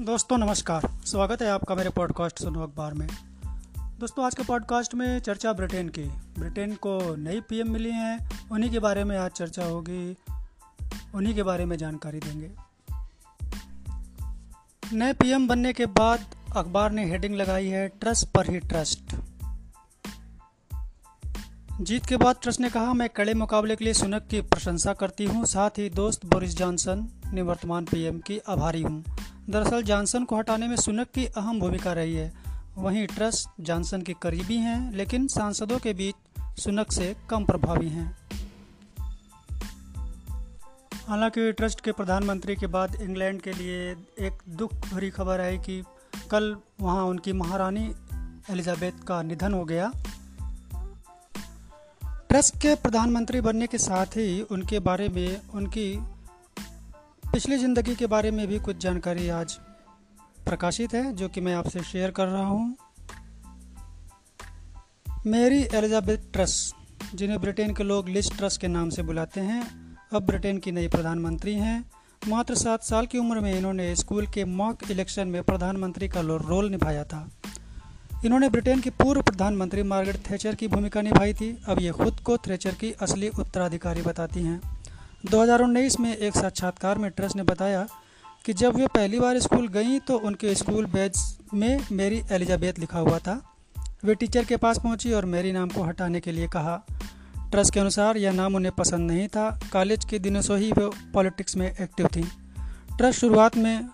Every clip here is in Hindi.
दोस्तों, नमस्कार। स्वागत है आपका मेरे पॉडकास्ट सुनो अखबार में। दोस्तों, आज के पॉडकास्ट में चर्चा ब्रिटेन की। ब्रिटेन को नई पीएम मिली हैं। उन्हीं के बारे में आज चर्चा होगी। उन्हीं के बारे में जानकारी देंगे। नए पीएम बनने के बाद अखबार ने हेडिंग लगाई है ट्रस्ट पर ही ट्रस्ट जीत के बाद ट्रस्ट ने कहा, मैं कड़े मुकाबले के लिए सुनक की प्रशंसा करती हूँ। साथ ही दोस्त बोरिस जॉनसन निवर्तमान पीएम की आभारी हूँ। दरअसल जॉनसन को हटाने में सुनक की अहम भूमिका रही है। वहीं ट्रस्ट जॉनसन के करीबी हैं, लेकिन सांसदों के बीच सुनक से कम प्रभावी हैं। हालाँकि ट्रस्ट के प्रधानमंत्री के बाद इंग्लैंड के लिए एक दुख भरी खबर है कि कल वहाँ उनकी महारानी एलिजाबेथ का निधन हो गया। ट्रस्ट के प्रधानमंत्री बनने के साथ ही उनके बारे में, उनकी पिछली ज़िंदगी के बारे में भी कुछ जानकारी आज प्रकाशित है, जो कि मैं आपसे शेयर कर रहा हूँ। मेरी एलिजाबेथ ट्रस जिन्हें ब्रिटेन के लोग लिस्ट ट्रस के नाम से बुलाते हैं, अब ब्रिटेन की नई प्रधानमंत्री हैं। मात्र सात साल की उम्र में इन्होंने स्कूल के मॉक इलेक्शन में प्रधानमंत्री का रोल निभाया था। इन्होंने ब्रिटेन की पूर्व प्रधानमंत्री मार्गरेट थेचर की भूमिका निभाई थी। अब ये खुद को थ्रेचर की असली उत्तराधिकारी बताती हैं। 2019 में एक साक्षात्कार में ट्रस्ट ने बताया कि जब वे पहली बार स्कूल गईं तो उनके स्कूल बैच में मेरी एलिजाबेथ लिखा हुआ था। वे टीचर के पास पहुँची और मेरी नाम को हटाने के लिए कहा। ट्रस्ट के अनुसार यह नाम उन्हें पसंद नहीं था। कॉलेज के दिनों से ही वे पॉलिटिक्स में एक्टिव थी। ट्रस्ट शुरुआत में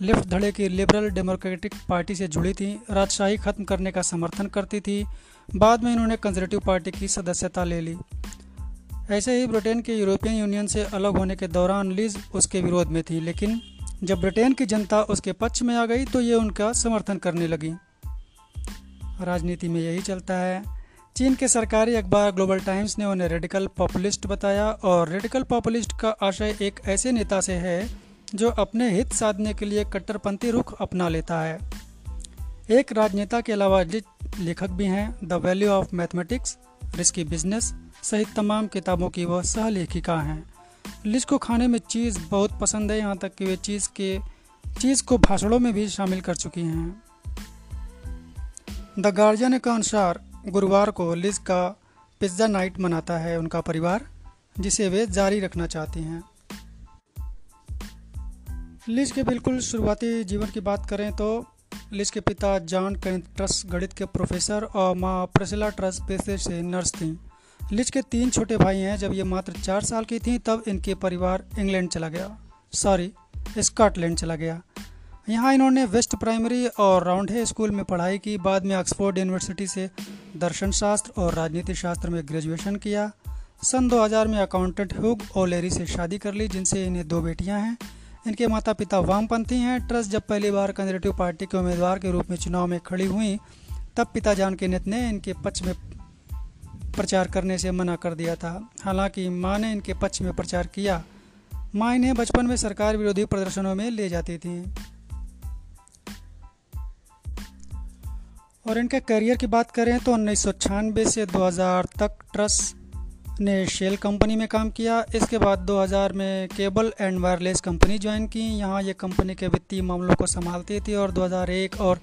लिफ्ट धड़े की लिबरल डेमोक्रेटिक पार्टी से जुड़ी थी। राजशाही खत्म करने का समर्थन करती थी। बाद में इन्होंने कंजर्वेटिव पार्टी की सदस्यता ले ली। ऐसे ही ब्रिटेन के यूरोपियन यूनियन से अलग होने के दौरान लीज उसके विरोध में थी, लेकिन जब ब्रिटेन की जनता उसके पक्ष में आ गई तो ये उनका समर्थन करने लगी। राजनीति में यही चलता है। चीन के सरकारी अखबार ग्लोबल टाइम्स ने उन्हें रेडिकल पॉपुलिस्ट बताया, और रेडिकल पॉपुलिस्ट का आशय एक ऐसे नेता से है जो अपने हित साधने के लिए कट्टरपंथी रुख अपना लेता है। एक राजनेता के अलावा लेखक भी हैं। The value of mathematics risky business सहित तमाम किताबों की वह सह लेखिका हैं। लिज को खाने में चीज़ बहुत पसंद है। यहाँ तक कि वे चीज़ के, चीज़ को भाषणों में भी शामिल कर चुकी हैं। द गार्जियन के अनुसार गुरुवार को लिज का पिज़्ज़ा नाइट मनाता है उनका परिवार, जिसे वे जारी रखना चाहती हैं। लिज के बिल्कुल शुरुआती जीवन की बात करें तो लिज के पिता जॉन ट्रस्ट गणित के प्रोफेसर और माँ प्रसिला ट्रस्ट पेशे से नर्स थीं। लिज के तीन छोटे भाई हैं, जब ये मात्र चार साल की थी, तब इनके परिवार इंग्लैंड चला गया। सॉरी, स्कॉटलैंड चला गया। यहाँ इन्होंने वेस्ट प्राइमरी और राउंडे स्कूल में पढ़ाई की, बाद में ऑक्सफोर्ड यूनिवर्सिटी से दर्शन शास्त्र और राजनीति शास्त्र में ग्रेजुएशन किया। सन 2000 में अकाउंटेंट हुग ओलेरी से शादी कर ली, जिनसे इन्हें दो बेटियाँ हैं। इनके माता पिता वामपंथी हैं। ट्रस्ट जब पहली बार कंजर्वेटिव पार्टी के उम्मीदवार के रूप में चुनाव में खड़ी हुई, तब पिता जान के नेत ने इनके पक्ष में प्रचार करने से मना कर दिया था। हालाँकि माँ ने इनके पक्ष में प्रचार किया। माँ इन्हें बचपन में सरकार विरोधी प्रदर्शनों में ले जाती थी। और इनके करियर की बात करें तो उन्नीस सौ छियानबे से 2000 तक ट्रस्ट ने शेल कंपनी में काम किया। इसके बाद 2000 में cable and wireless company join की। यहाँ ये कंपनी के वित्तीय मामलों को संभालती थी और 2001 और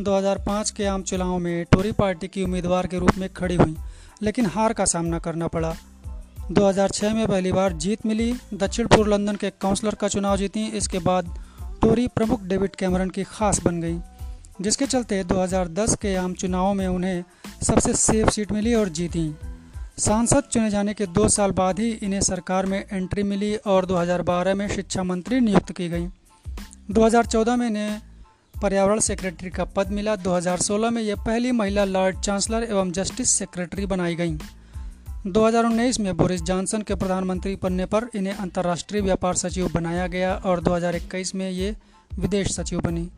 2005 के आम चुनावों में टोरी पार्टी की उम्मीदवार के रूप में खड़ी हुई, लेकिन हार का सामना करना पड़ा। 2006 में पहली बार जीत मिली। दक्षिण पूर्व लंदन के काउंसलर का चुनाव जीती। इसके बाद टोरी प्रमुख डेविड कैमरन की खास बन गई, जिसके चलते 2010 के आम चुनावों में उन्हें सबसे सेफ़ सीट मिली और जीती। सांसद चुने जाने के दो साल बाद ही इन्हें सरकार में एंट्री मिली और 2012 में शिक्षा मंत्री नियुक्त की गई। 2014 में इन्हें पर्यावरण सेक्रेटरी का पद मिला। 2016 में ये पहली महिला लॉर्ड चांसलर एवं जस्टिस सेक्रेटरी बनाई गईं। 2019 में बोरिस जॉनसन के प्रधानमंत्री बनने पर इन्हें अंतर्राष्ट्रीय व्यापार सचिव बनाया गया और 2021 में ये विदेश सचिव बनी।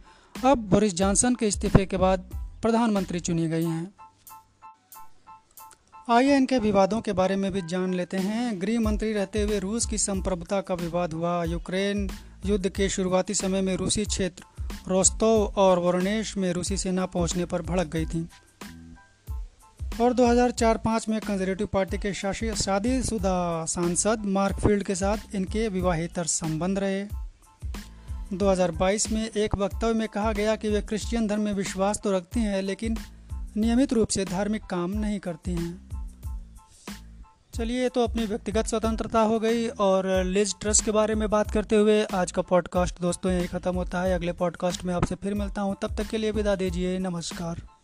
अब बोरिस जॉनसन के इस्तीफे के बाद प्रधानमंत्री चुनी गई हैं। आइए इनके विवादों के बारे में भी जान लेते हैं। गृह मंत्री रहते हुए रूस की संप्रभुता का विवाद हुआ। यूक्रेन युद्ध के शुरुआती समय में रूसी क्षेत्र रोस्तोव और वरुणेश में रूसी सेना पहुँचने पर भड़क गई थी। और 2004-5 में कंजर्वेटिव पार्टी के शासी शादीशुदा सांसद मार्क फ़ील्ड के साथ इनके विवाहितर संबंध रहे। 2022 में एक वक्तव्य में कहा गया कि वे क्रिश्चियन धर्म में विश्वास तो रखती हैं, लेकिन नियमित रूप से धार्मिक काम नहीं करती हैं। चलिए तो अपनी व्यक्तिगत स्वतंत्रता हो गई और लिज ट्रस्ट के बारे में बात करते हुए आज का पॉडकास्ट दोस्तों यही ख़त्म होता है। अगले पॉडकास्ट में आपसे फिर मिलता हूँ। तब तक के लिए विदा दीजिए। नमस्कार।